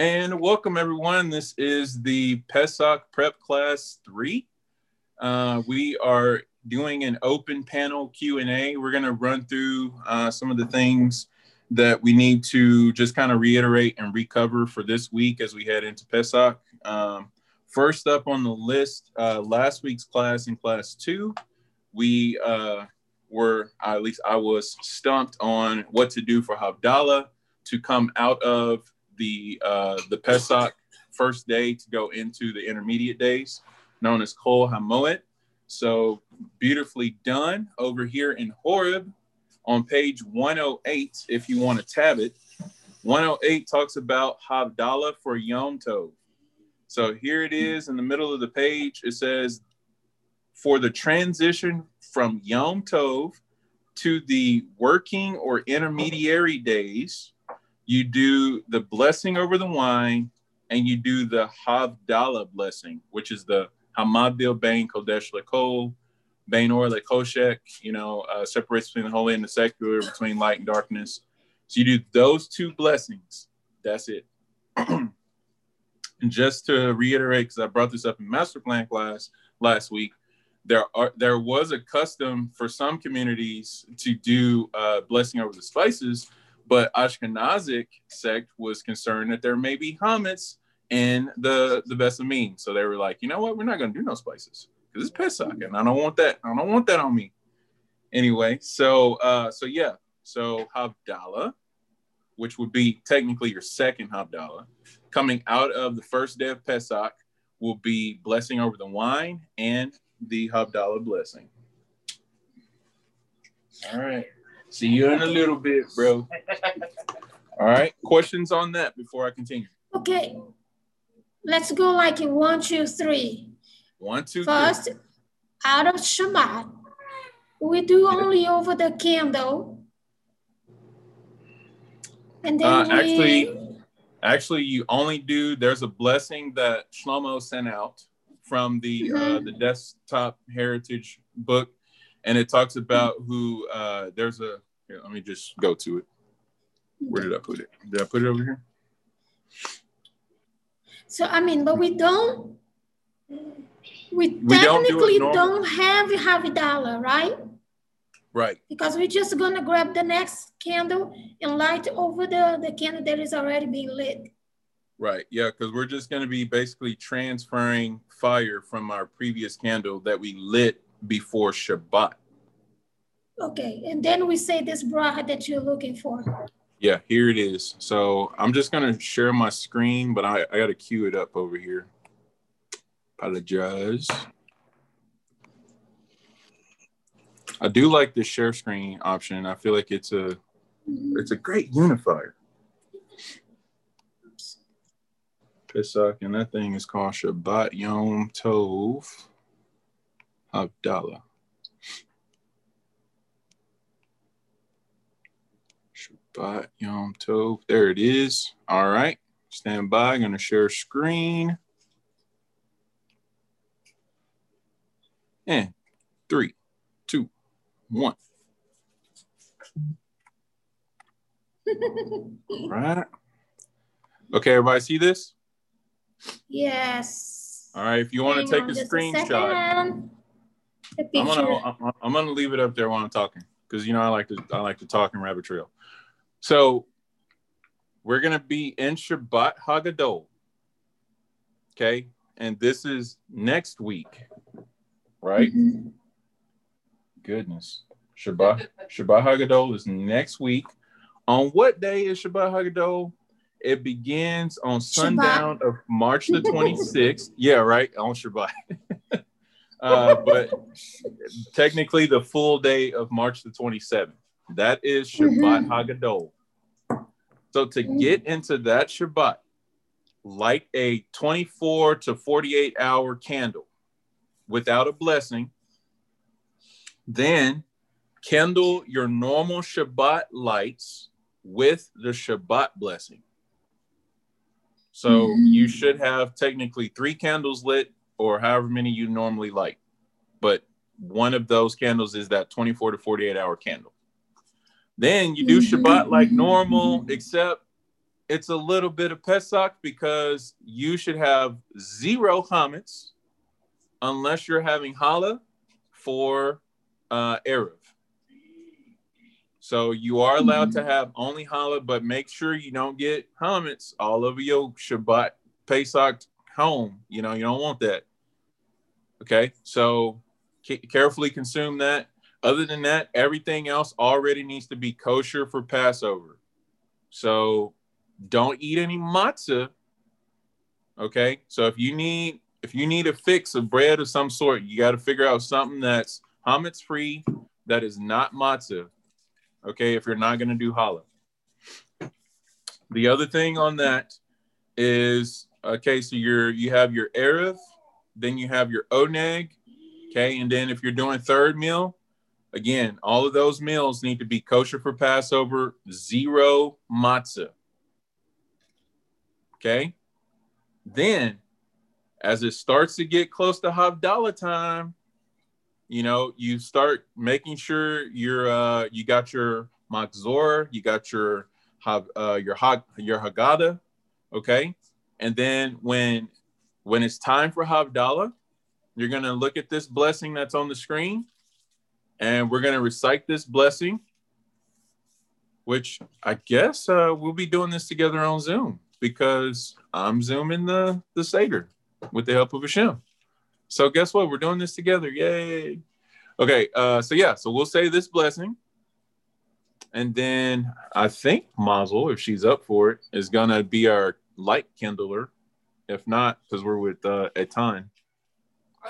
And welcome everyone. This is the Pesach Prep Class 3. Uh, we are doing an open panel Q&A. We're going to run through uh, some of the things that we need to just kind of reiterate and recover for this week as we head into Pesach. Um, first up on the list, uh, last week's class in class two, we uh, were, at least I was stumped on what to do for Havdalah to come out of the uh, the Pesach first day to go into the intermediate days, known as Chol Hamoed. So beautifully done over here in Horeb on page 108. If you want to tab it, 108 talks about Havdalah for Yom Tov. So here it is in the middle of the page. It says, for the transition from Yom Tov to the working or intermediary days, you do the blessing over the wine and you do the Havdalah blessing, which is the Hamadil Bain Kodesh Lekol, Bain Or Lekoshek, you know, uh, separates between the holy and the secular, between light and darkness. So you do those two blessings. That's it. and just to reiterate, because I brought this up in master plan class last week, there are there was a custom for some communities to do uh, blessing over the spices but Ashkenazic sect was concerned that there may be chametz in the the besamim. So they were like, you know what, we're not going to do no spices because it's Pesach, and I don't want that. I don't want that on me. Anyway, so uh, so yeah, so Havdalah, which would be technically your second Havdalah, coming out of the first day of Pesach, will be blessing over the wine and the Havdalah blessing. All right. See you in a little bit, bro. All right. Questions on that before I continue? Okay. Let's go like in one, two, three. One, two, First, three. out of Shabbat, we do only over the candle. And then Uh, we, actually, actually, you only do. There's a blessing that Shlomo sent out from the uh, Mhm. the desktop heritage book, and it talks about who. Uh, there's a. Here, let me just go to it. Where did I put it? Did I put it over here? so I mean, but we don't, we, We don't do technically don't have Havdalah, right? Right. Because we're just gonna grab the next candle and light over the, the candle that is already being lit. Right. Yeah, because we're just going to be basically transferring fire from our previous candle that we lit before Shabbat. Okay, and then we say this bracha that you're looking for. Yeah, here it is. So I'm just to share my screen, but I, I got to cue it up over here. Apologize. I do like the share screen option. I feel like it's a mm-hmm. it's a great unifier. Pesach, and that thing is called Shabbat Yom Tov Havdalah. Shabbat Yom Tov. There it is. All right. Stand by. I'm going to share screen. And three, two, one. All right. Okay, everybody see this? Yes. All right. If you want Hang to take a screenshot, second. I'm gonna I'm, gonna leave it up there while I'm talking because you know I like to I like to talk and rabbit trail. So we're gonna be in Shabbat Hagadol. Okay, and this is next week, right? Mhm. Goodness, Shabbat Shabbat Hagadol is next week. On what day is Shabbat Hagadol? It begins on sundown of March the 26th. yeah, right on Shabbat. uh, but technically the full day of March the 27th. That is Shabbat mm-hmm. Hagadol. So to mm-hmm. get into that Shabbat, light a 24 to 48 hour candle without a blessing, then kindle your normal Shabbat lights with the Shabbat blessing. So you mm-hmm. should have technically three candles lit or however many you normally light. But one of those candles is that 24 to 48 hour candle. Then you do Shabbat like normal, except it's a little bit of Pesach because you should have zero chametz unless you're having challah for uh, Erev. So you are allowed to have only challah, but make sure you don't get chametz all over your Shabbat Pesach home. You know, you don't want that. Okay, so carefully consume that. Other than that, everything else already needs to be kosher for Passover. So don't eat any matzah. Okay, so if you need if you need a fix of bread of some sort, you got to figure out something that's chametz free, that is not matzah. Okay, if you're not going to do challah. The other thing on that is okay. So you're you have your erev, then you have your oneg, okay, and then if you're doing third meal, again, all of those meals need to be kosher for Passover, zero matzah. Okay. Then, as it starts to get close to Havdalah time, you know, you start making sure you're uh, you got your Machzor, you got your uh, your Hag, your Haggadah, okay, and then when when it's time for Havdalah, you're gonna look at this blessing that's on the screen, and we're gonna recite this blessing, which I guess uh, we'll be doing this together on Zoom because I'm zooming the the Seder with the help of Hashem. So guess what? We're doing this together. Yay. Okay, uh, so yeah, so we'll say this blessing. And then I think Mazel, if she's up for it, is gonna be our light kindler. If not, because we're with uh Etan.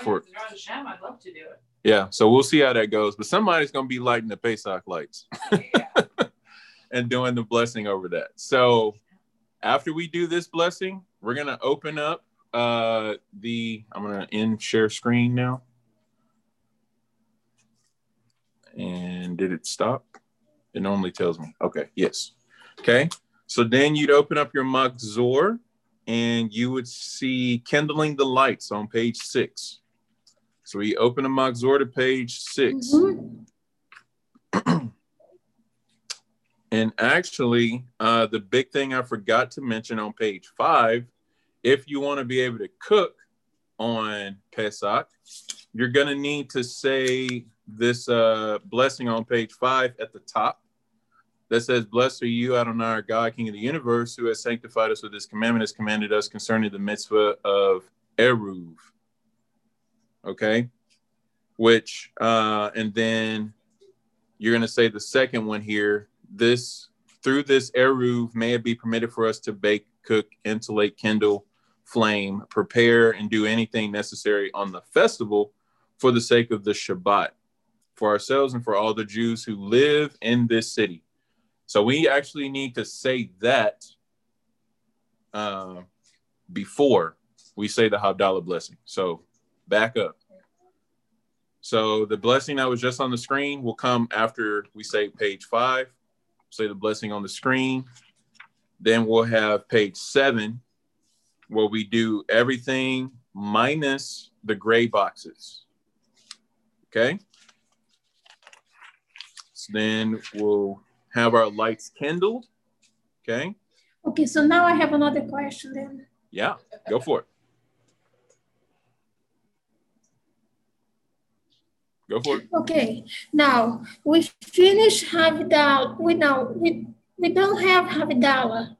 For Hashem, I'd love to do it. Yeah, so we'll see how that goes. But somebody's gonna be lighting the Pesach lights and doing the blessing over that. So after we do this blessing, we're gonna open up uh the I'm gonna end share screen now. And did it stop? It normally tells me. Okay, yes. Okay. So then you'd open up your Machzor and you would see kindling the lights on page six. So we open a Machzor to page 6 mm-hmm. And actually, uh, the big thing I forgot to mention on page five, if you want to be able to cook on Pesach, you're going to need to say this uh, blessing on page five at the top that says, Blessed are you, Adonai, our God, King of the universe, who has sanctified us with this commandment, has commanded us concerning the mitzvah of Eruv. Okay? Which, uh, and then you're going to say the second one here this through this eruv may it be permitted for us to bake, cook, insulate, kindle, flame, prepare, and do anything necessary on the festival for the sake of the Shabbat, for ourselves and for all the Jews who live in this city. So we actually need to say that uh, before we say the Havdalah blessing. So back up. So the blessing that was just on the screen will come after we say page five say the blessing on the screen. Then we'll have page seven, where we do everything minus the gray boxes. Okay. So then we'll have our lights kindled. Okay. Okay, so now I have another question then. Yeah, go for it. Go for it. Okay. Now we finish Havdalah. We know we we don't have Havdalah.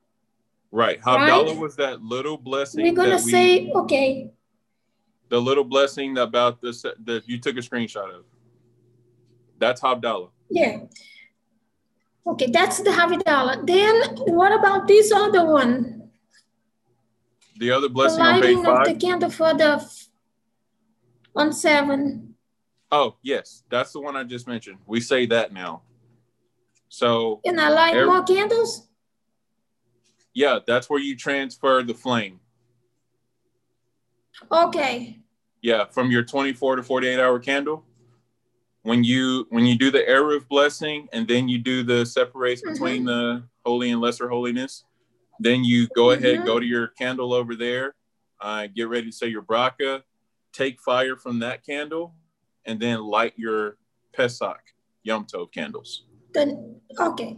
Right. Havdalah right? was that little blessing. We're gonna we, say okay. The little blessing about this that you took a screenshot of. That's Havdalah. Yeah. Okay, that's the Havdalah. Then what about this other one? The other blessing the lighting on page five. of the candle for the on seven. Oh, yes. That's the one I just mentioned. We say that now. So And I light every, more candles? Yeah, that's where you transfer the flame. Okay. Yeah, from your 24 to 48 hour candle. When you when you do the Eruv blessing and then you do the separation mm-hmm. between the holy and lesser holiness, then you go mm-hmm. ahead, go to your candle over there, uh, get ready to say your bracha, take fire from that candle, and then light your Pesach Yom Tov candles. Then okay.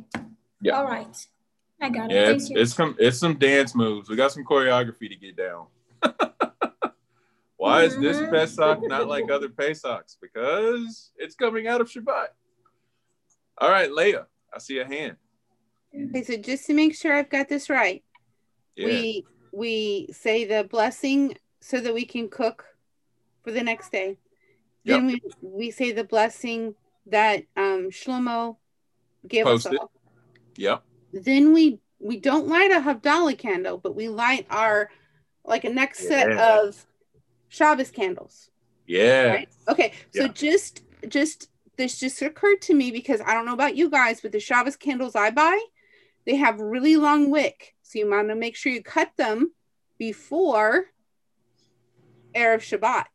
Yeah. All right. I got it. Yeah, it's it's some it's some dance moves. We got some choreography to get down. Why is this mm-hmm. Pesach not like other Pesachs? Because it's coming out of Shabbat. All right, Leah, I see a hand. Okay, so just to make sure I've got this right, yeah. we we say the blessing so that we can cook for the next day. Yep. Then we we say the blessing that um Shlomo gave Posted. us all. Yep. Then we we don't light a Havdalah candle, but we light our like a next yeah. set of Shabbos candles. Yeah. Right? Okay. So yeah. just just this just occurred to me because I don't know about you guys, but the Shabbos candles I buy, they have really long wick. So you want to make sure you cut them before Erev Shabbat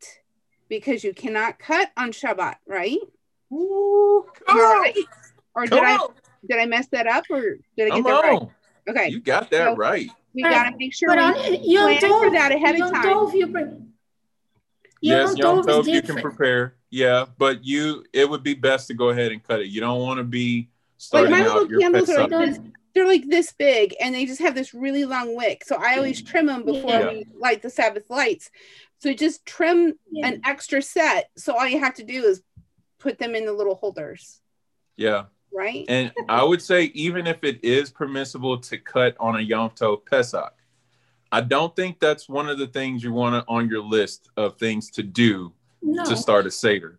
because you cannot cut on Shabbat, right? Ooh, right? Or did I did I mess that up or did I get that right? Okay. You got that so right. We got to make sure but we plan for that ahead of time. Yes, Yom Tov you can prepare. Yeah, but you it would be best to go ahead and cut it. You don't want to be starting like my out your candles are like this, they're like this big and they just have this really long wick. So I always trim them before yeah. we light the Sabbath lights. So just trim yeah. an extra set. So all you have to do is put them in the little holders. Yeah. Right. And I would say even if it is permissible to cut on a Yom Tov Pesach, I don't think that's one of the things you want to on your list of things to do no. to start a Seder.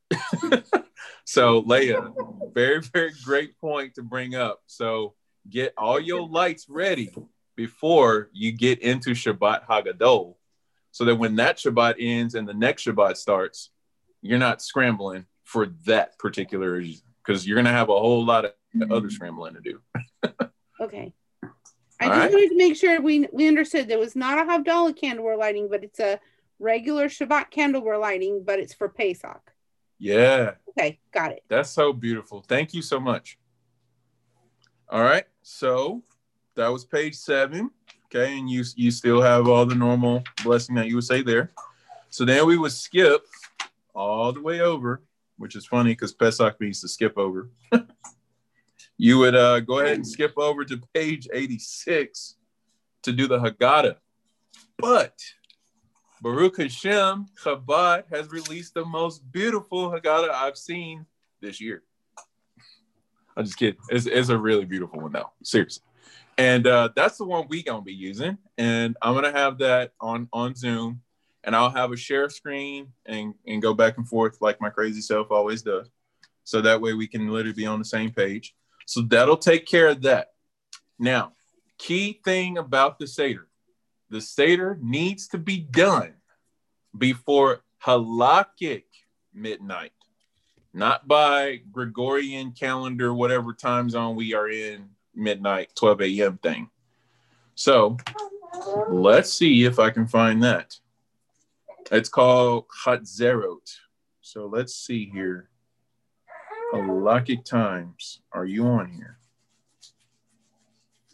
so Leah, very, very great point to bring up. So get all your lights ready before you get into Shabbat Hagadol so that when that Shabbat ends and the next Shabbat starts, you're not scrambling for that particular reason because you're going to have a whole lot of mm-hmm. other scrambling to do. okay. I All just right. wanted to make sure we we understood there was not a Havdalah candle we're lighting, but it's a regular Shabbat candle we're lighting, but it's for Pesach. Yeah. Okay, got it. That's so beautiful. Thank you so much. All right. So that was page seven. Okay, and you you still have all the normal blessing that you would say there. So then we would skip all the way over, which is funny because Pesach means to skip over. you would uh, go ahead and skip over to page 86 to do the Haggadah. But Baruch Hashem, Chabad has released the most beautiful Haggadah I've seen this year. I'm just kidding. It's, it's a really beautiful one, though. Seriously and uh, that's the one we're gonna be using and i'm gonna have that on on zoom and i'll have a share screen and and go back and forth like my crazy self always does so that way we can literally be on the same page so that'll take care of that now key thing about the seder the seder needs to be done before halakhic midnight not by gregorian calendar whatever time zone we are in midnight, 12 a.m. thing. So let's see if I can find that. It's called Hatzerot. So let's see here. Halakhic Times. Are you on here?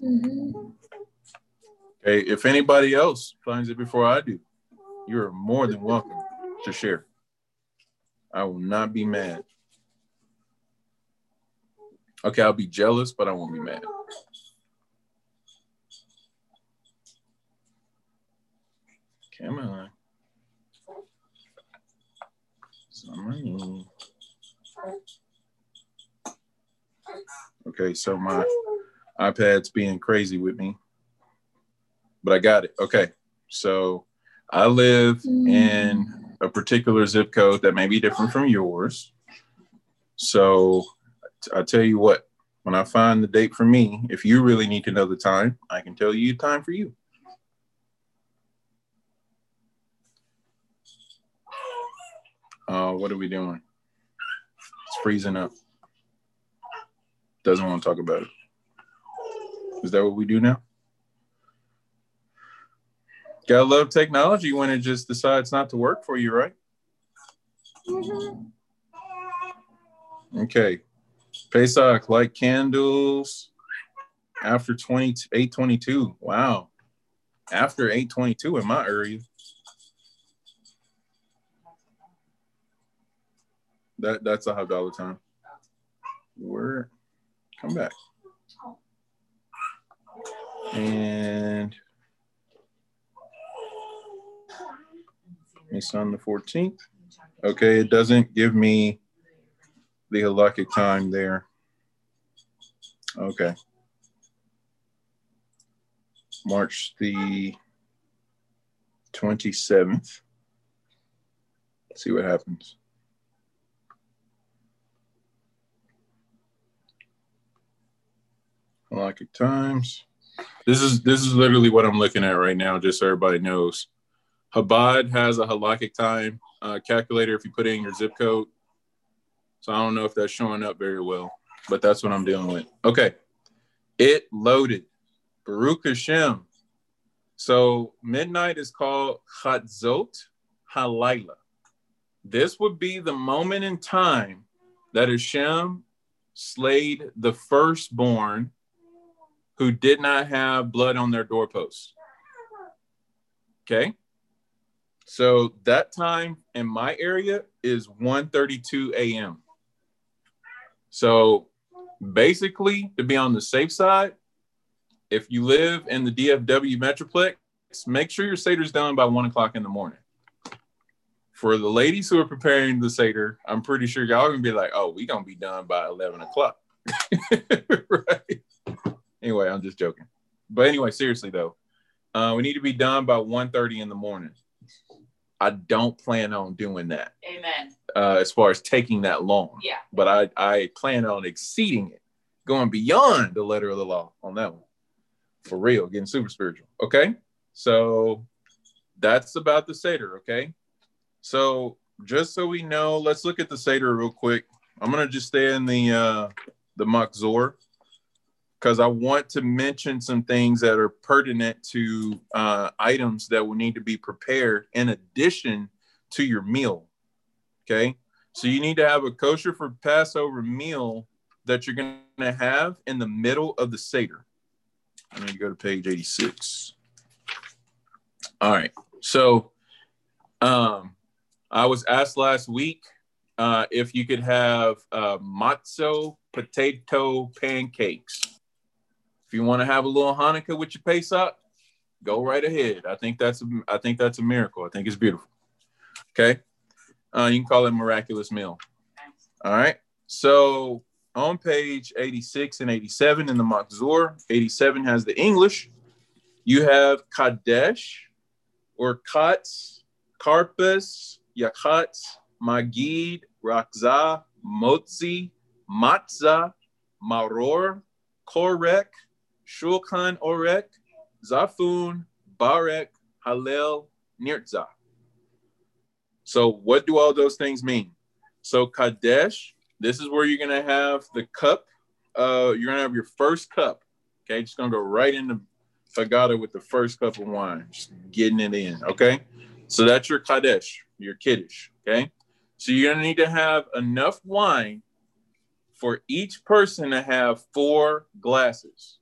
Mm-hmm. Okay, if anybody else finds it before I do, you're more than welcome to share. I will not be mad. Okay, I'll be jealous, but I won't be mad. Come on. Some Okay, so my iPad's being crazy with me, but I got it. Okay, so I live in a particular zip code that may be different from yours. So I tell you what, when I find the date for me, if you really need to know the time, I can tell you the time for you. Uh, what are we doing? It's freezing up. Doesn't want to talk about it. Is that what we do now? Gotta love technology when it just decides not to work for you, right? Mm-hmm. Okay. Pesach, light candles after 20, 822. Wow. After 822 in my area. That that's a Havdalah time. Where come back. And it's on the 14th. Okay, it doesn't give me the halakhic time there. Okay. March the 27th. See what happens. Halakhic times. This is this is literally what I'm looking at right now, just so everybody knows. Chabad has a halakhic time uh, calculator if you put in your zip code. So I don't know if that's showing up very well, but that's what I'm dealing with. Okay. It loaded. Baruch Hashem. So midnight is called Chatzot Halayla. This would be the moment in time that Hashem slayed the firstborn who did not have blood on their doorposts. Okay. So that time in my area is 1:32 a.m. So basically, to be on the safe side, if you live in the DFW Metroplex, make sure your Seder's done by one o'clock in the morning. For the ladies who are preparing the Seder, I'm pretty sure y'all gonna be like, oh, we gonna be done by 11 o'clock. right. Anyway, I'm just joking. But anyway, seriously though, uh, we need to be done by 1:30 in the morning. I don't plan on doing that. Amen. Uh, as far as taking that long. Yeah. But I, I plan on exceeding it, going beyond the letter of the law on that one. For real, getting super spiritual. Okay. So that's about the Seder. Okay. So just so we know, let's look at the Seder real quick. I'm gonna just stay in the uh the Machzor because I want to mention some things that are pertinent to uh, items that will need to be prepared in addition to your meal. Okay. So you need to have a kosher for Passover meal that you're going to have in the middle of the Seder. I need to go to page 86. All right. So um, I was asked last week uh, if you could have uh, matzo potato pancakes. If you want to have a little Hanukkah with your Pesach, go right ahead. I think that's a, I think that's a miracle. I think it's beautiful. Okay, uh, you can call it miraculous meal. All right. So on page 86 and 87 in the Machzor, 87 has the English. You have Kadesh or Katz, Karpas, Yachatz, Magid, Rachtza, Motzi, Matza, Maror, Korech, Shulchan Orech, Tzafun, Barech, Halel, Nirtzah. So, what do all those things mean? So, Kadesh, this is where you're going to have the cup. Uh, you're going to have your first cup. Okay, just going to go right into Tagada with the first cup of wine, just getting it in. Okay, so that's your Kadesh, your Kiddush. Okay, so you're going to need to have enough wine for each person to have four glasses.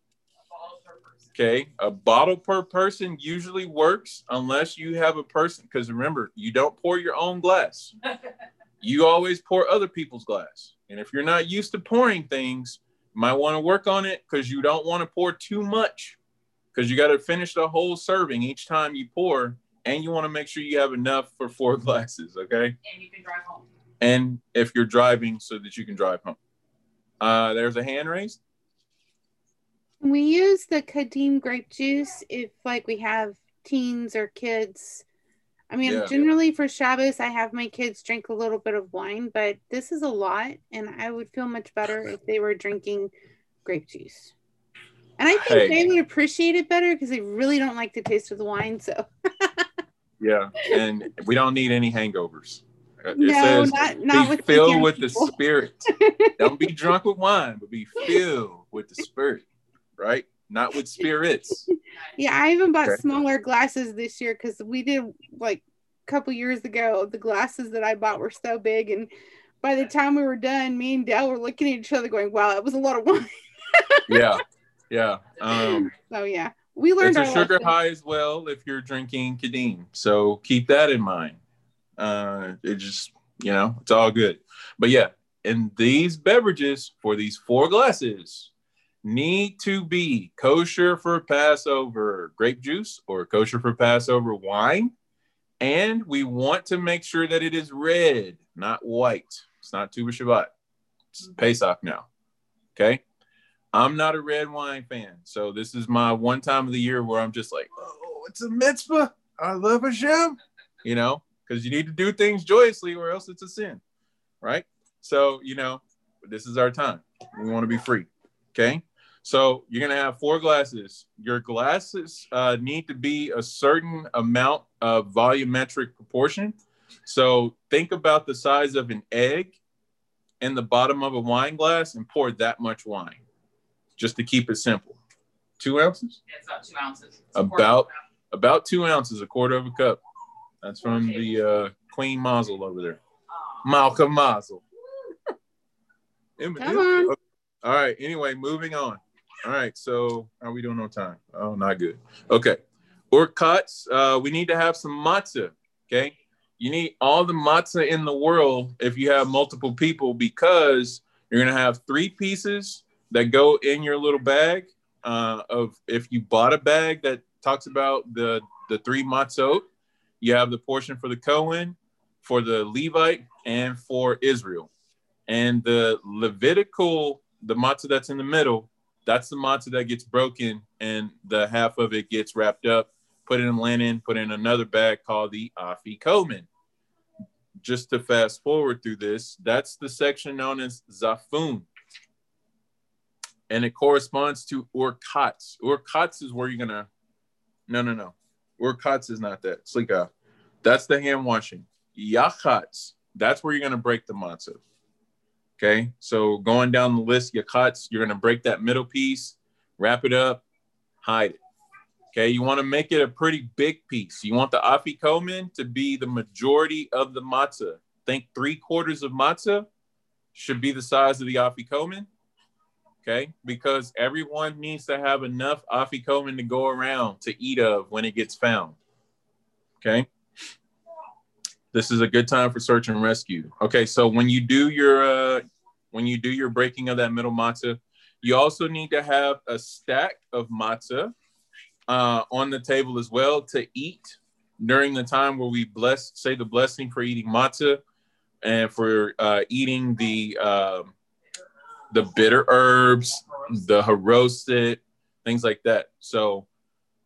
Okay, a bottle per person usually works unless you have a person. Because remember, you don't pour your own glass. you always pour other people's glass. And if you're not used to pouring things, you might want to work on it because you don't want to pour too much. Because you got to finish the whole serving each time you pour, and you want to make sure you have enough for four glasses. Okay. And you can drive home. And if you're driving, so that you can drive home. Uh, there's a hand raised. We use the Kedem grape juice if like we have teens or kids. I mean, Yeah. generally for Shabbos, I have my kids drink a little bit of wine, but this is a lot, and I would feel much better if they were drinking grape juice. And I think Hey. they would appreciate it better because they really don't like the taste of the wine. So Yeah, and we don't need any hangovers. Uh, It No, says not- not be with filled with people. the spirit. don't be drunk with wine, but be filled with the spirit, right? Not with spirits. yeah, I even bought Okay. smaller glasses this year because we did like a couple years ago. The glasses that I bought were so big, and by the time we were done, me and Dell were looking at each other, going, "Wow, it was a lot of wine." Yeah, yeah. Um, So yeah, we learned it's a sugar lesson. high as well if you're drinking Kedem. So keep that in mind. Uh, it just, you know, it's all good. But yeah, in these beverages for these four glasses, need to be kosher for Passover grape juice or kosher for Passover wine. And we want to make sure that it is red, not white. It's not Tu B'Shvat. It's Pesach now. Okay. I'm not a red wine fan. So this is my one time of the year where I'm just like, oh, it's a mitzvah. I love Hashem. You know, because you need to do things joyously or else it's a sin. Right. So, you know, this is our time. We want to be free. Okay. So you're gonna have four glasses. Your glasses uh, need to be a certain amount of volumetric proportion. So think about the size of an egg in the bottom of a wine glass and pour that much wine, just to keep it simple. Two ounces? Yeah, it's about two ounces. It's a quarter of a About cup. about two ounces, a quarter of a cup. That's from the uh, Queen Mazel over there. Aw. Malcolm Mazel. Come on. All right. Anyway, moving on. All right. So how are we doing on time? Oh, not good. Okay. Or cuts. Uh, we need to have some matzah. Okay. You need all the matzah in the world if you have multiple people because you're gonna have three pieces that go in your little bag. Uh, of if you bought a bag that talks about the the three matzot, you have the portion for the Cohen, for the Levite, and for Israel. And the Levitical, the matzah that's in the middle, that's the matzah that gets broken, and the half of it gets wrapped up, put in linen, put in another bag called the Afikomen. Just to fast forward through this, that's the section known as Tzafun. And it corresponds to Urchatz. Urchatz is where you're gonna, no, no, no. Urchatz is not that. Slika. That's the hand washing. Yachatz, that's where you're gonna break the matzah. Okay, so going down the list, your cuts, you're gonna break that middle piece, wrap it up, hide it. Okay, you want to make it a pretty big piece. You want the afikomen to be the majority of the matzah. Think three quarters of matzah should be the size of the afikomen. Okay, because everyone needs to have enough afikomen to go around to eat of when it gets found. Okay. This is a good time for search and rescue. Okay, so when you do your uh, when you do your breaking of that middle matzah, you also need to have a stack of matzah uh, on the table as well to eat during the time where we bless, say the blessing for eating matzah and for uh, eating the um the bitter herbs, the roasted things like that. So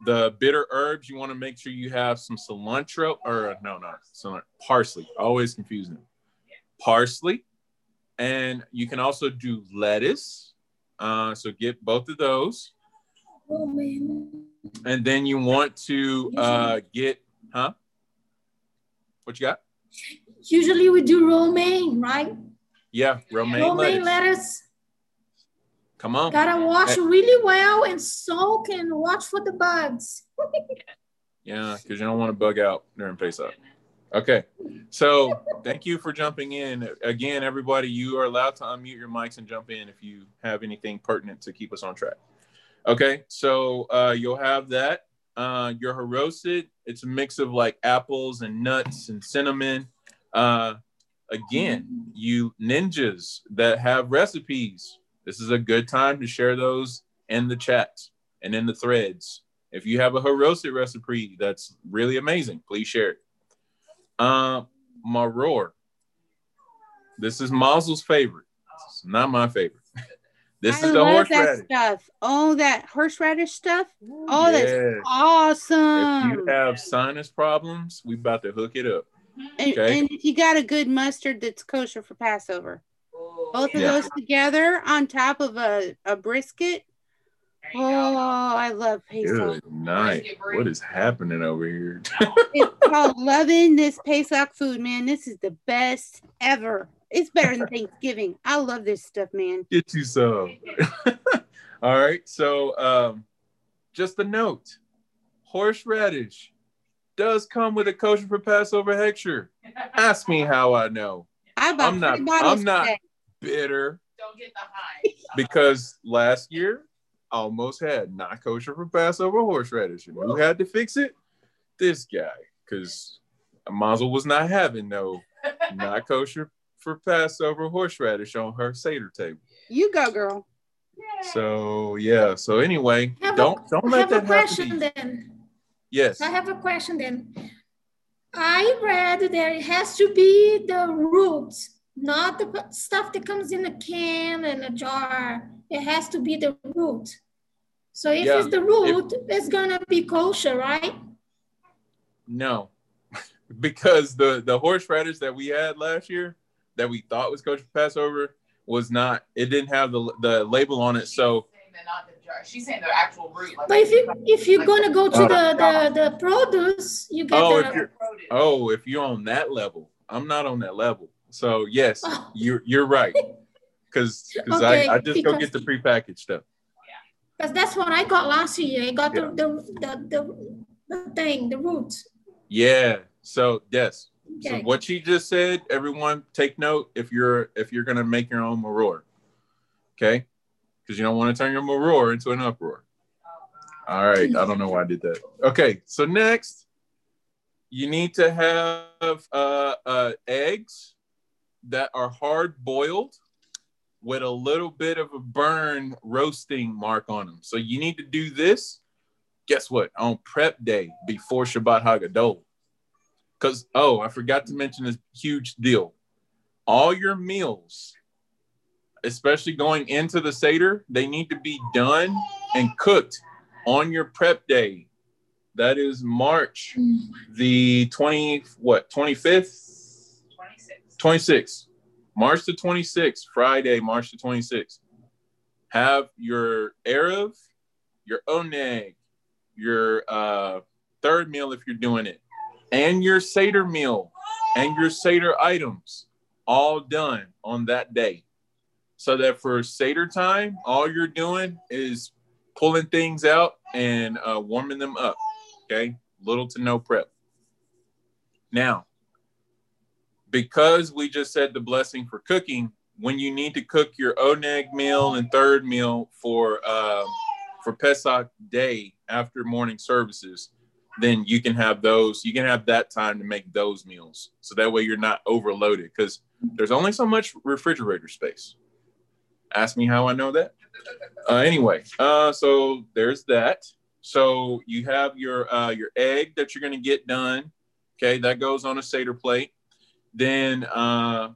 the bitter herbs, you want to make sure you have some cilantro or no, not cilantro, parsley. Always confusing. Parsley, and you can also do lettuce. Uh, so get both of those, Oh and then you want to uh, get, huh? What you got? Usually we do romaine, right? Yeah, romaine romaine lettuce. lettuce. Come on. Gotta wash really well and soak and watch for the bugs. Yeah, because you don't want to bug out during face up. Okay, so thank you for jumping in. Again, everybody, you are allowed to unmute your mics and jump in if you have anything pertinent to keep us on track. Okay, so uh, you'll have that. Uh, your haroset, it's a mix of like apples and nuts and cinnamon. Uh, again, you ninjas that have recipes, this is a good time to share those in the chat and in the threads. If you have a haroset recipe that's really amazing, please share it. Uh, maror. This is Mazel's favorite. It's not my favorite. This I is the horseradish. stuff. Oh, that horseradish stuff. Oh, that's awesome. If you have sinus problems, we about to hook it up. and, okay. and if you got a good mustard that's kosher for Passover, both of Yeah. those together on top of a, a brisket. Oh. I love Pesach. Good night. What is happening over here? It's called loving this Pesach food, man. This is the best ever. It's better than Thanksgiving. I love this stuff, man. Get you some. All right. So, um, just a note: horseradish does come with a kosher for Passover hechsher. Ask me how I know. I bought I'm not- I'm not- today. Bitter Don't get the high. because last year almost had not kosher for Passover horseradish, and who had to fix it? This guy, because Mazel was not having no not kosher for Passover horseradish on her Seder table. You go, girl. So yeah. So anyway, Have don't don't let have a that happen. question to then. Yes. I have a question then. I read there it has to be the roots, not the stuff that comes in a can and a jar. It has to be the root. So if Yeah, it's the root, it's gonna be kosher, right? No, because the the horseradish that we had last year that we thought was kosher Passover was not. It didn't have the the label on it. So She's saying the jar. She's saying the actual root. Like But if you if you're gonna go to Oh. the the, the produce, you get Oh, the if you're- produce. oh, if you're on that level, I'm not on that level. So yes, Oh. you're you're right. Because because Okay, I, I just go get the prepackaged stuff. because that's what I got last year. I got Yeah. the, the the the thing, the roots. Yeah. So yes. So Okay. what she just said, everyone take note if you're if you're gonna make your own maror. Okay? Because you don't want to turn your maror into an uproar. All right. I don't know why I did that. Okay, so next you need to have uh, uh, eggs that are hard boiled with a little bit of a burn roasting mark on them. So you need to do this. Guess what? On prep day before Shabbat Hagadol. Because, oh, I forgot to mention this huge deal. All your meals, especially going into the Seder, they need to be done and cooked on your prep day. That is March the 20, what, 25th? 26. 26th. March the 26th, Friday, March the 26th. Have your Erev, your Oneg, your uh, third meal if you're doing it, and your Seder meal and your Seder items all done on that day. So that for Seder time, all you're doing is pulling things out and uh, warming them up. Okay. Little to no prep. Now, because we just said the blessing for cooking, when you need to cook your oneg meal and third meal for uh, for Pesach day after morning services, then you can have those. You can have that time to make those meals, so that way you're not overloaded. Because there's only so much refrigerator space. Ask me how I know that. Uh, anyway, uh, so there's that. So you have your uh, your egg that you're going to get done. Okay, that goes on a seder plate. Then, uh,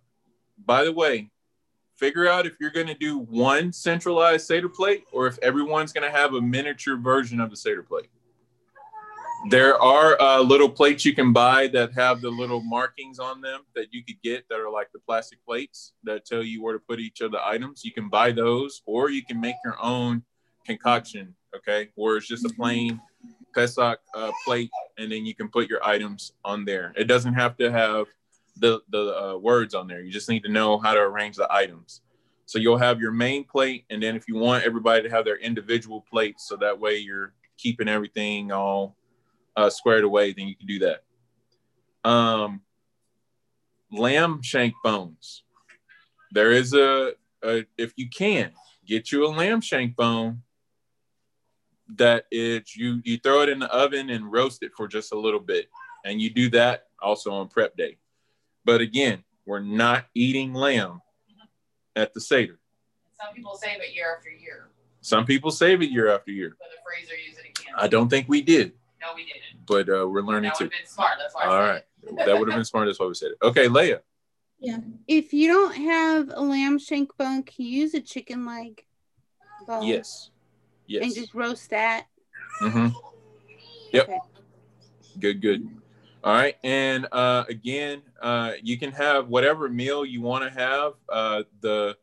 by the way, figure out if you're going to do one centralized Seder plate or if everyone's going to have a miniature version of the Seder plate. There are uh, little plates you can buy that have the little markings on them that you could get that are like the plastic plates that tell you where to put each of the items. You can buy those or you can make your own concoction, okay, where it's just a plain Pesach uh, plate and then you can put your items on there. It doesn't have to have the the uh, words on there. You just need to know how to arrange the items. So you'll have your main plate, and then if you want everybody to have their individual plates, so that way you're keeping everything all uh, squared away, then you can do that. Um, lamb shank bones. There is a, a if you can get you a lamb shank bone that it you you throw it in the oven and roast it for just a little bit, and you do that also on prep day. But again, we're not eating lamb at the Seder. Some people save it year after year. Some people save it year after year. But the freezer use it again. I don't think we did, No, we didn't. but uh, we're learning That to. would have been smart. That's why I said right. it. That would have been smart. That's why we said it. Okay, Leah. Yeah. If you don't have a lamb shank bone, can you use a chicken leg bone? Yes. Yes. And just roast that. Mm-hmm. Yep. Okay. Good, good. All right. And uh, again, uh, you can have whatever meal you want to have. Uh, the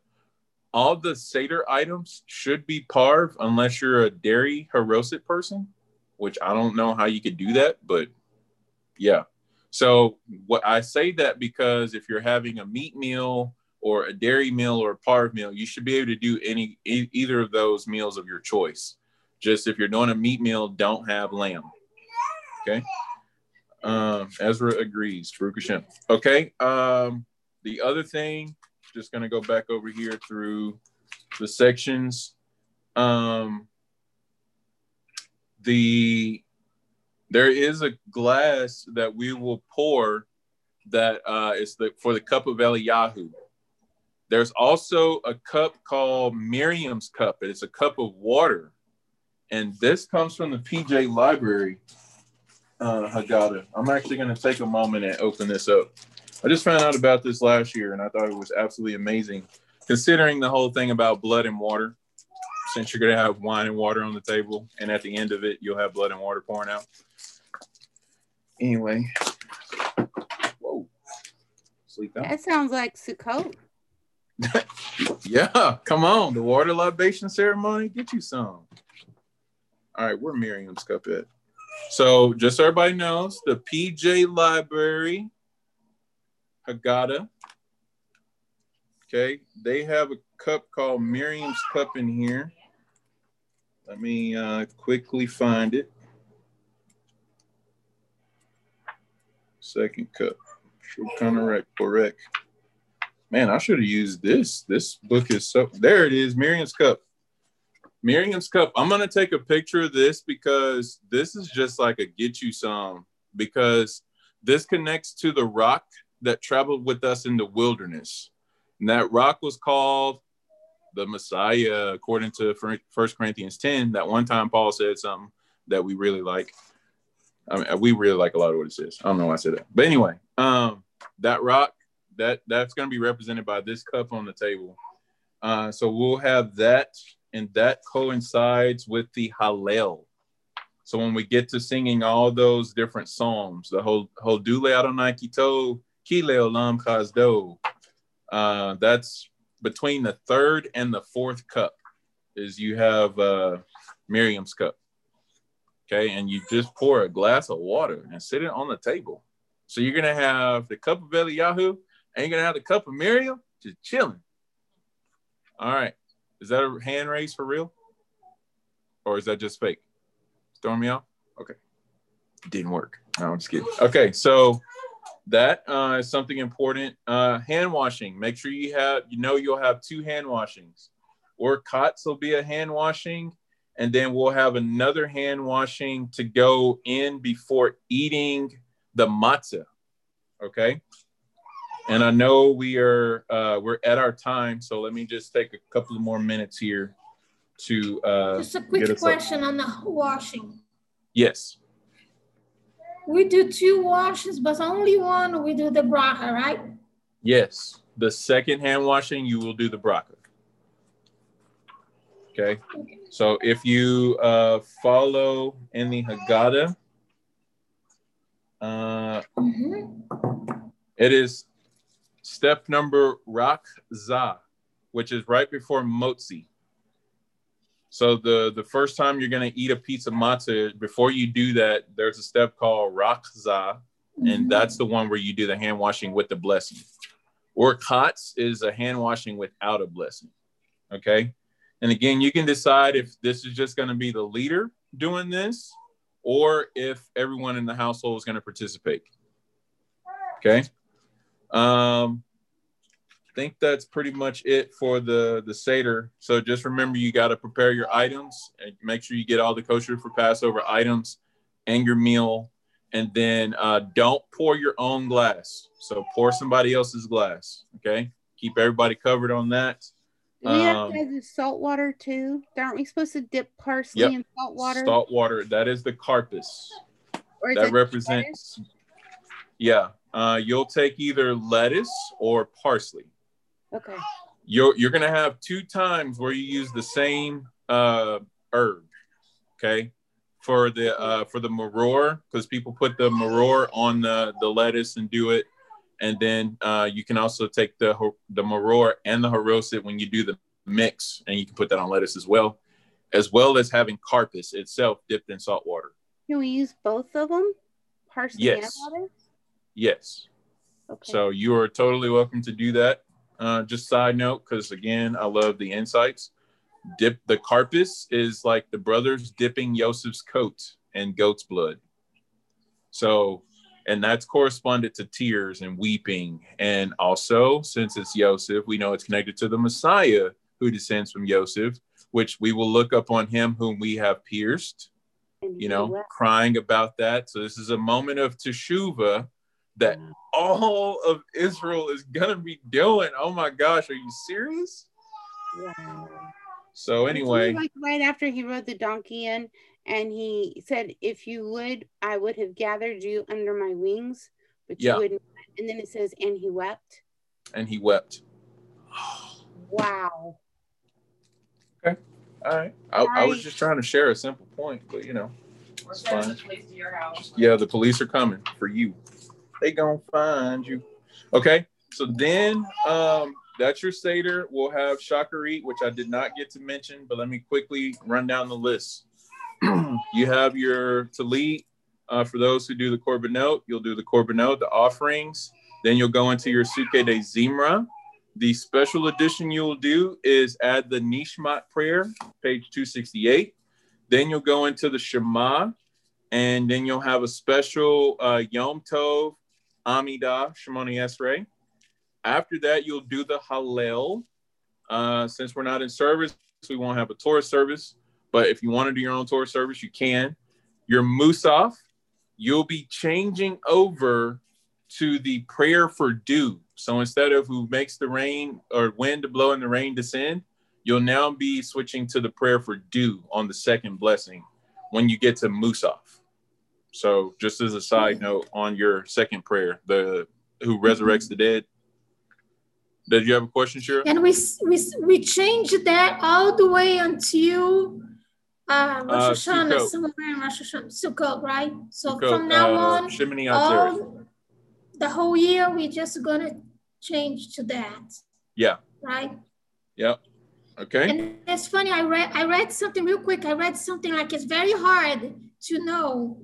all the Seder items should be parv unless you're a dairy haroset person, which I don't know how you could do that, but yeah. So what I say that because if you're having a meat meal or a dairy meal or a parv meal, you should be able to do any e- either of those meals of your choice. Just if you're doing a meat meal, don't have lamb. Okay. Um, Ezra agrees. Hashem. Okay. Um, the other thing, just gonna go back over here through the sections. Um, the there is a glass that we will pour that uh, is the for the cup of Eliyahu. There's also a cup called Miriam's cup. It's a cup of water, and this comes from the PJ Library. Uh, Haggadah. I'm actually going to take a moment and open this up. I just found out about this last year, and I thought it was absolutely amazing, considering the whole thing about blood and water. Since you're going to have wine and water on the table, and at the end of it, you'll have blood and water pouring out. Anyway, whoa, sleep out. That sounds like Sukkot. Yeah, come on. The water libation ceremony, get you some. All right, where Miriam's cup at? So, just so everybody knows, the PJ Library, Haggadah. Okay, they have a cup called Miriam's Cup in here. Let me uh, quickly find it. Second cup. Aruch, correct. Man, I should have used this. This book is so there it is, Miriam's Cup. Miriam's Cup. I'm gonna take a picture of this because this is just like a get you some because this connects to the rock that traveled with us in the wilderness. And that rock was called the Messiah, according to First Corinthians 10. That one time Paul said something that we really like. I mean, we really like a lot of what it says. I don't know why I said that. But anyway, um, that rock that that's to be represented by this cup on the table. Uh, so we'll have that, and that coincides with the Hallel. So when we get to singing all those different psalms, the whole Hodule Adonai Kito, Kile Olam Chazdo, uh, that's between the third and the fourth cup. Is you have uh, Miriam's cup, okay, and you just pour a glass of water and sit it on the table. So you're gonna have the cup of Eliyahu, and you're gonna have the cup of Miriam, just chilling. All right, is that a hand raise for real, or is that just fake? Throwing me off? Okay, didn't work. No, I'm just kidding. Okay, so that uh, is something important. Uh, hand washing. Make sure you have, you know, you'll have two hand washings. Urchatz will be a hand washing, and then we'll have another hand washing to go in before eating the matzah. Okay. And I know we are uh, we're at our time, so let me just take a couple of more minutes here to uh, Just a quick question on the washing. Yes. We do two washes, but only one we do the bracha, right? Yes. The second hand washing, you will do the bracha. Okay. Okay. So if you uh, follow in the Haggadah, uh, Mhm. it is step number Rachtza, which is right before Motzi. So the the first time you're gonna eat a piece of matzah, before you do that, there's a step called Rachtza, and that's the one where you do the hand washing with the blessing. Urchatz is a hand washing without a blessing. Okay. And again, you can decide if this is just going to be the leader doing this or if everyone in the household is going to participate. Okay. Um, think that's pretty much it for the the Seder. So just remember you got to prepare your items and make sure you get all the kosher for Passover items and your meal and then uh, don't pour your own glass. So pour somebody else's glass. Okay, keep everybody covered on that. Do we have Um, to do salt water too? Aren't we supposed to dip parsley Yep. in salt water? Salt water. That is the Karpas. or That represents. Yeah, uh, you'll take either lettuce or parsley. Okay. You're you're gonna have two times where you use the same uh, herb. Okay, for the uh, for the maror because people put the maror on the the lettuce and do it, and then uh, you can also take the the maror and the haroset when you do the mix, and you can put that on lettuce as well, as well as having Karpas itself dipped in salt water. Can we use both of them? Parsley Yes. and lettuce? Yes. Okay. So you are totally welcome to do that. Uh, just side note, because again, I love the insights. Dip the Karpas is like the brothers dipping Joseph's coat in goat's blood. So, and that's corresponded to tears and weeping. And also, since it's Joseph, we know it's connected to the Messiah who descends from Joseph, which we will look up on him whom we have pierced you know, crying about that. So this is a moment of teshuva that mm. all of Israel is gonna be doing. Oh my gosh, are you serious? Wow. So anyway, like right after he rode the donkey in, and he said, "If you would, I would have gathered you under my wings, but you Yeah. wouldn't." And then it says, "And he wept." and he wept. Wow. Okay. All right. I, I was just trying to share a simple point, but you know, It's fine. the to your house. yeah, the police are coming for you. They gonna find you. Okay. So then, um, that's your Seder. We'll have Shacharit, which I did not get to mention, but let me quickly run down the list. you have your Talit. Uh, for those who do the Korbanot, you'll do the Korbanot, the offerings. Then you'll go into your Pesukei de Zimra. The special edition you'll do is add the Nishmat prayer, page 268. Then you'll go into the Shema, and then you'll have a special uh, Yom Tov, Amidah, Shemoneh Esrei. After that, you'll do the Hallel. Uh, since we're not in service, we won't have a Torah service. But if you want to do your own Torah service, you can. Your Musaf, you'll be changing over to the prayer for dew. So instead of who makes the rain or wind to blow and the rain descend, you'll now be switching to the prayer for dew on the second blessing when you get to Musaf. So just as a side note on your second prayer, the who resurrects the dead. Did you have a question, Shira? And we we we changed that all the way until uh, Rosh Uh, Hashanah, Sukkot. somewhere in Rosh Hashanah, Sukkot, right? So Go, from now uh, on, Atzeret. all the whole year we're just gonna change to that, Yeah. right? Yep. Okay. And it's funny. I read I read something real quick. I read something like it's very hard to know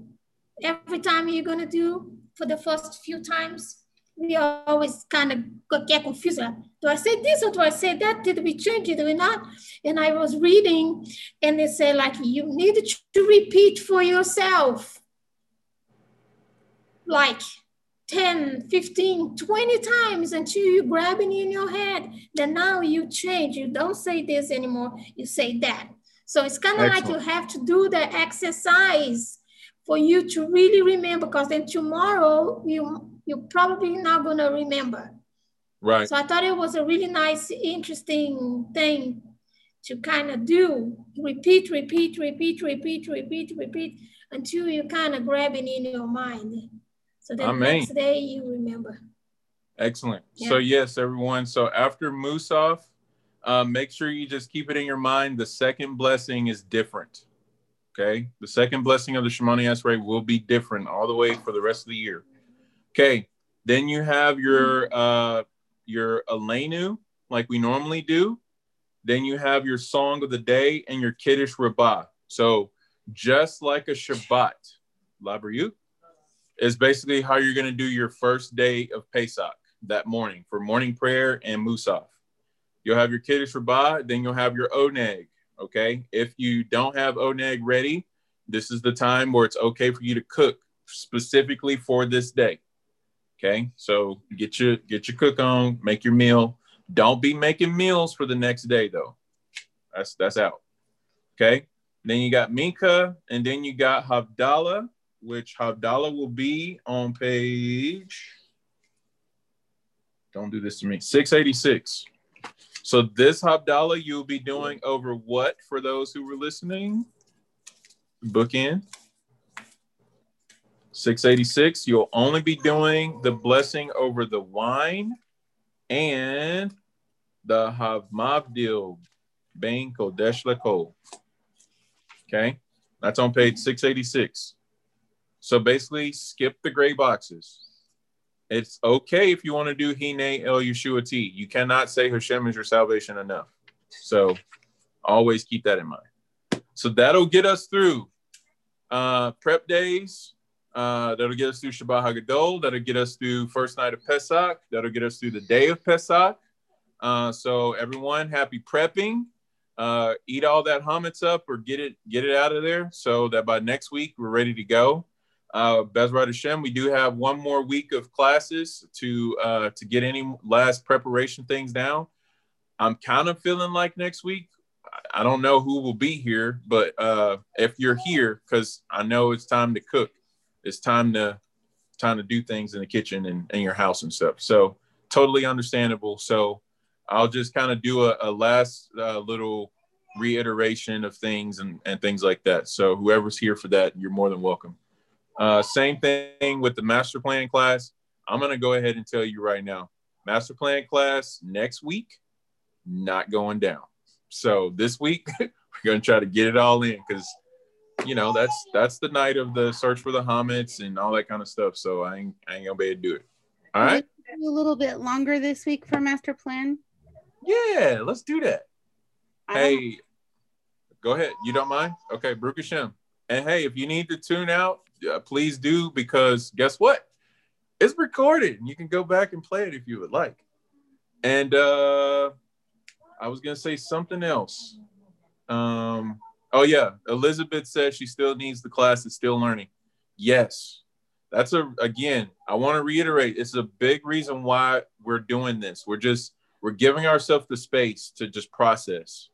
every time you're gonna do for the first few times. We always kind of get confused. Like, do I say this or do I say that? Did we change it? Did we not? And I was reading, and they say like you need to repeat for yourself, like 10, 15, 20 times until you grab it in your head. Then now you change. You don't say this anymore. You say that. So it's kind of like you have to do the exercise for you to really remember because then tomorrow you you're probably not to remember. Right. So I thought it was a really nice, interesting thing to kind of do. Repeat, repeat, repeat, repeat, repeat, repeat until you kind of grab it in your mind. So then Amen. next day you remember. Excellent. So yes, everyone. So after Musaf, uh, make sure you just keep it in your mind. The second blessing is different. Okay. The second blessing of the Shemoneh Esrei will be different all the way for the rest of the year. Okay. Then you have your uh your Aleinu, like we normally do. Then you have your song of the day and your Kiddush Rabbah. So just like a Shabbat, Labriut, is basically how you're going to do your first day of Pesach that morning for morning prayer and Musaf. You'll have your Kiddush Rabbah, then you'll have your Oneg. Okay. If you don't have Oneg ready, this is the time where it's okay for you to cook specifically for this day. Okay. So get your get your cook on, make your meal. Don't be making meals for the next day though. That's that's out. Okay. Then you got Mincha, and then you got Havdalah, which Havdalah will be on page. Don't do this to me. 686. So this Havdalah you'll be doing over what for those who were listening? Bookend. 686. You'll only be doing the blessing over the wine and the Hamavdil Bain Kodesh Lekol. Okay. That's on page 686. So basically, skip the gray boxes. It's okay if you want to do Hine El Yeshuati. You cannot say Hashem is your salvation enough. So always keep that in mind. So that'll get us through uh, prep days. Uh, that'll get us through Shabbat Hagadol. That'll get us through first night of Pesach. That'll get us through the day of Pesach. Uh, so everyone, happy prepping. Uh, eat all that hummus up or get it get it out of there so that by next week we're ready to go. Uh, Bezrat Hashem, we do have one more week of classes to uh, to get any last preparation things down. I'm kind of feeling like next week. I- don't know who will be here, but uh, if you're here, because I know it's time to cook, it's time to time to do things in the kitchen and in your house and stuff. So totally understandable. So I'll just kind of do a, a last uh, little reiteration of things and, and things like that. So whoever's here for that, you're more than welcome. Uh, same thing with the master plan class. I'm going to go ahead and tell you right now, master plan class next week, not going down. So this week we're going to try to get it all in because you know that's that's the night of the search for the Chametz and all that kind of stuff. So I ain't, I ain't gonna be able to do it. All right. A little bit longer this week for master plan. Yeah, let's do that. I don't- Hey, go ahead. You don't mind? Okay, Baruch Hashem. And hey, if you need to tune out, uh, please do because guess what? It's recorded. and You can go back and play it if you would like. And uh I was gonna say something else. Um, oh yeah, Elizabeth says she still needs the class. Is still learning. Yes, that's a again. I want to reiterate. It's a big reason why we're doing this. We're just we're giving ourselves the space to just process.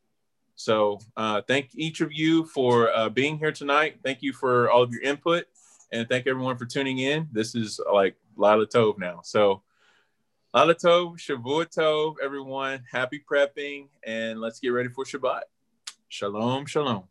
So uh, thank each of you for uh, being here tonight. Thank you for all of your input, and thank everyone for tuning in. This is uh, like Lila Tove now. So Lila Tov, Shavua Tov, everyone. Happy prepping, and let's get ready for Shabbat. Shalom, shalom.